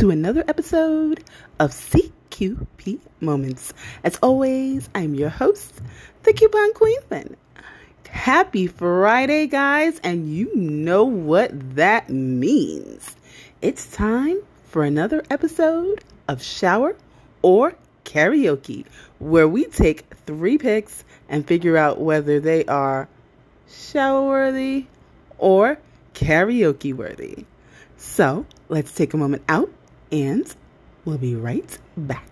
to another episode of CQP Moments. As always, I'm your host, the Coupon Queen. Happy Friday, guys, and you know what that means. It's time for another episode of Shower or Karaoke, where we take three picks and figure out whether they are shower worthy or karaoke worthy. So let's take a moment out and we'll be right back.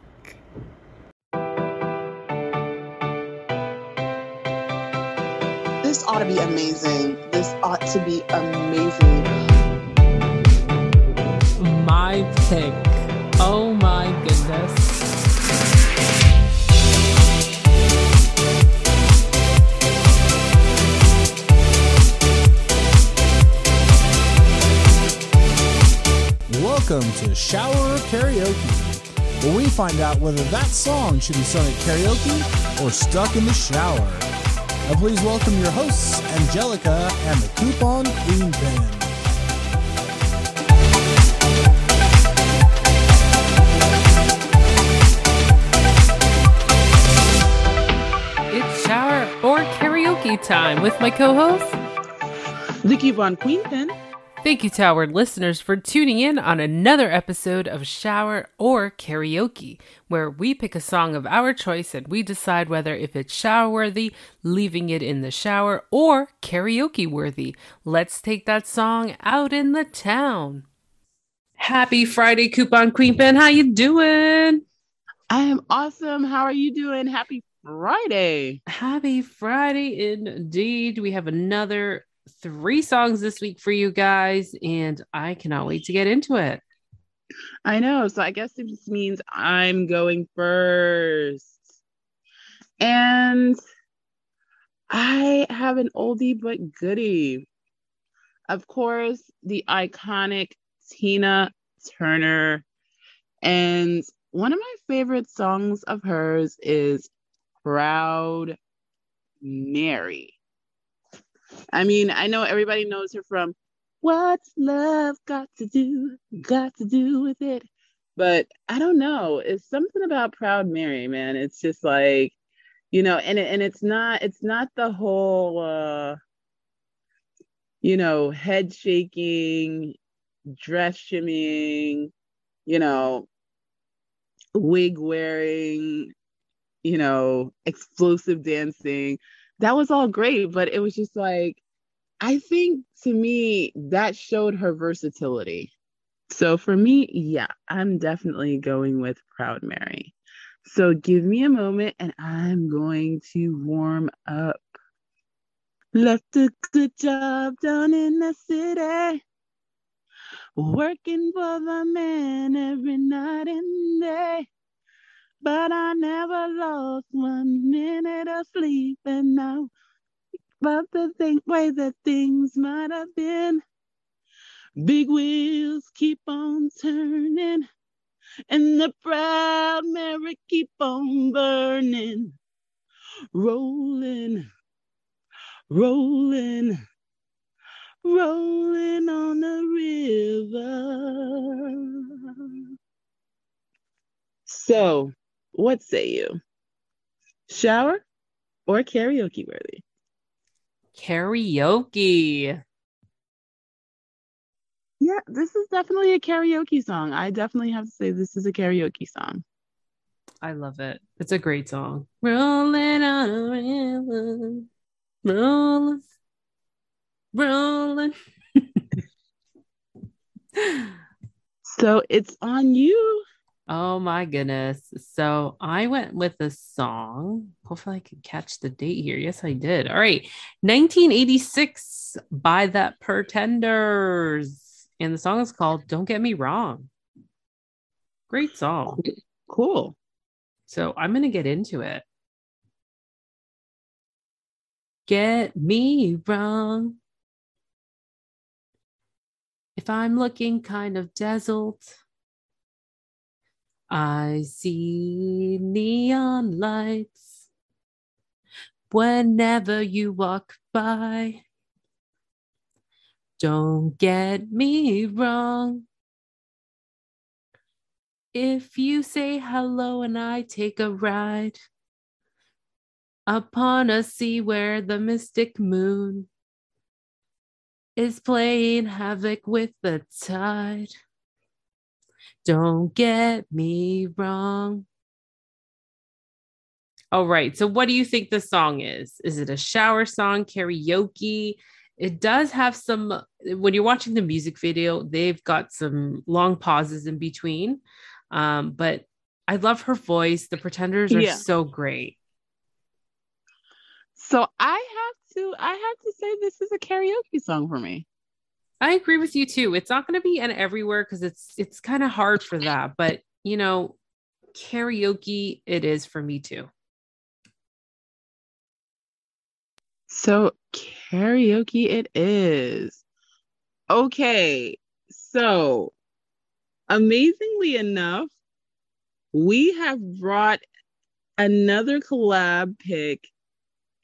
This ought to be amazing. This ought to be amazing. My pick. To Shower or Karaoke, where we find out whether that song should be sung at karaoke or stuck in the shower. Now please welcome your hosts, Angelica and the Coupon Queen Pin. It's shower or karaoke time with my co-host. The Coupon Queen Pin. Thank you to our listeners for tuning in on another episode of Shower or Karaoke, where we pick a song of our choice and we decide whether if it's shower worthy, leaving it in the shower, or karaoke worthy. Let's take that song out in the town. Happy Friday, Coupon Queen Pen. How you doing? I am awesome. How are you doing? Happy Friday. Happy Friday indeed. We have another three songs this week for you guys, and I cannot wait to get into it. I know. So I guess it just means I'm going first. And I have an oldie but goodie. Of course, the iconic Tina Turner. And one of my favorite songs of hers is Proud Mary. I mean, I know everybody knows her from What's Love Got to Do? Got to Do with It. But I don't know. It's something about Proud Mary, man. It's just like, you know, and and it's not it's not the whole uh you know, head shaking, dress shimmying, you know, wig wearing, you know, explosive dancing that was all great, but it was just like, I think to me, that showed her versatility. So for me, yeah, I'm definitely going with Proud Mary. So give me a moment and I'm going to warm up. Left a good job done in the city. Working for the man every night and day. But I never lost one minute of sleep, and now, but the thing, way that things might have been. Big wheels keep on turning, and the proud Mary keep on burning, rolling, rolling, rolling on the river. So, what say you? Shower or karaoke worthy? Karaoke. Yeah, this is definitely a karaoke song. I definitely have to say this is a karaoke song. I love it. It's a great song. Rolling on a river. Rolling. Rolling. so it's on you. Oh my goodness. So I went with a song. Hopefully I could catch the date here. Yes, I did. All right. 1986 by the Pretenders. And the song is called Don't Get Me Wrong. Great song. Cool. So I'm going to get into it. Get me wrong. If I'm looking kind of dazzled, I see neon lights whenever you walk by. Don't get me wrong. If you say hello and I take a ride upon a sea where the mystic moon is playing havoc with the tide. Don't get me wrong. All right. So, what do you think the song is? Is it a shower song, karaoke? It does have some, when you're watching the music video, they've got some long pauses in between. Um, but I love her voice. The pretenders are Yeah. so great. So I have to I have to say this is a karaoke song for me. I agree with you too. It's not going to be an everywhere because it's it's kind of hard for that, but you know, karaoke it is for me too. So karaoke it is. Okay. So amazingly enough, we have brought another collab pick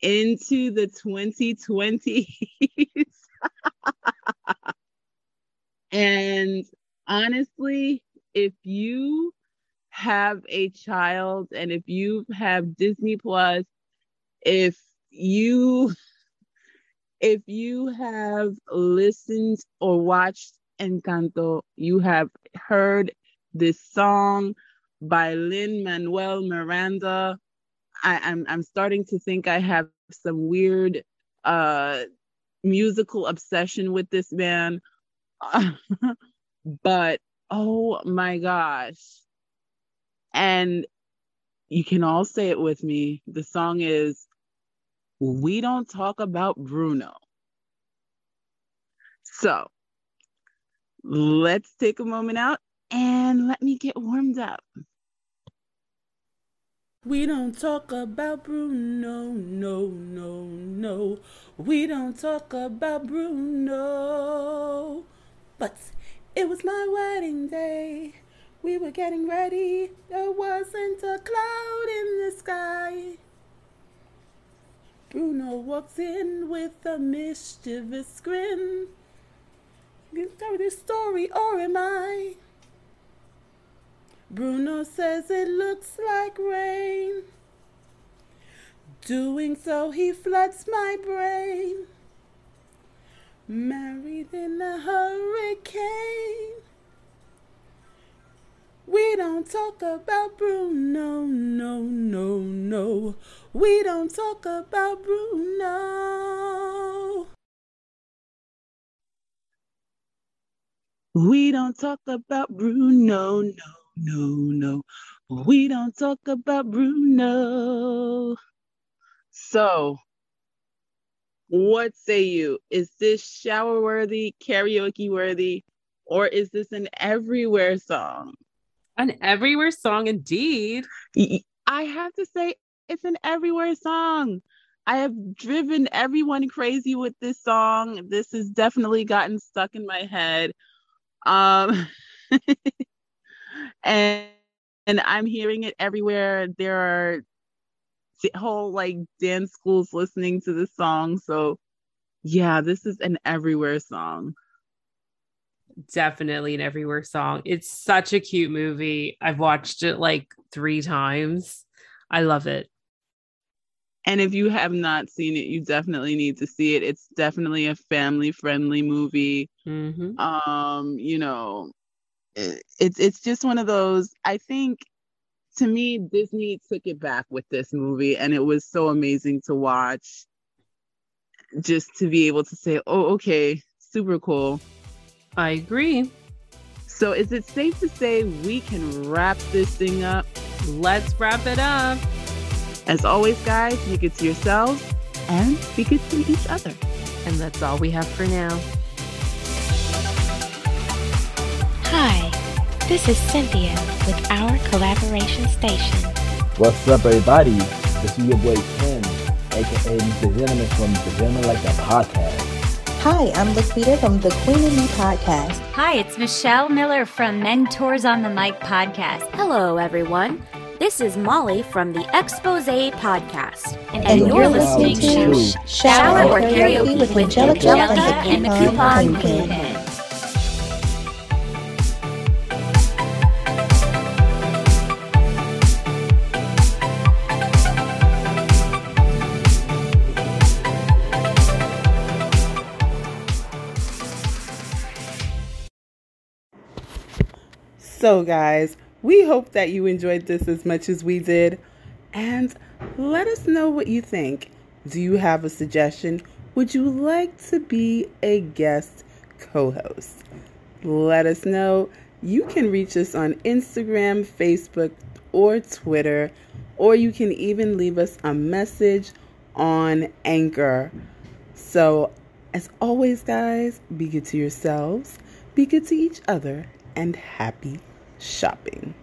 into the 2020s. and honestly, if you have a child and if you have Disney Plus, if you if you have listened or watched Encanto, you have heard this song by Lin Manuel Miranda. I, I'm I'm starting to think I have some weird uh musical obsession with this man. but oh my gosh. And you can all say it with me. The song is We Don't Talk About Bruno. So let's take a moment out and let me get warmed up. We don't talk about Bruno, no, no, no. We don't talk about Bruno. But it was my wedding day. We were getting ready. There wasn't a cloud in the sky. Bruno walks in with a mischievous grin. You tell this story, or am I? Bruno says it looks like rain. Doing so, he floods my brain. Married in a hurricane. We don't talk about Bruno, no, no, no. We don't talk about Bruno. We don't talk about Bruno, no, no, no. We don't talk about Bruno. So, what say you? Is this shower worthy, karaoke worthy, or is this an everywhere song? An everywhere song indeed. I have to say, it's an everywhere song. I have driven everyone crazy with this song. This has definitely gotten stuck in my head. Um, and and I'm hearing it everywhere. There are whole like dance schools listening to this song. So yeah, this is an everywhere song. Definitely an everywhere song. It's such a cute movie. I've watched it like three times. I love it. And if you have not seen it, you definitely need to see it. It's definitely a family friendly movie. hmm um you know it's it's just one of those i think to me disney took it back with this movie and it was so amazing to watch just to be able to say oh okay super cool I agree. so is it safe to say we can wrap this thing up Let's wrap it up. as always guys be good to yourselves and be good to each other And that's all we have for now. Hi, this is Cynthia with our collaboration station. What's up, everybody? This is your boy Ken, aka Mr. Gentleman from the Gentleman Like That podcast. Hi, I'm Laquita from the Queen and Me podcast. Hi, it's Michelle Miller from Mentors on the Mic podcast. Hello, everyone. This is Molly from the Expose Podcast. And, And you're, you're listening listening to to Shower or Karaoke with Angelica Angelica and the and the Coupon Coupon So, guys, we hope that you enjoyed this as much as we did. And let us know what you think. Do you have a suggestion? Would you like to be a guest co host? Let us know. You can reach us on Instagram, Facebook, or Twitter, or you can even leave us a message on Anchor. So, as always, guys, be good to yourselves, be good to each other, and happy shopping.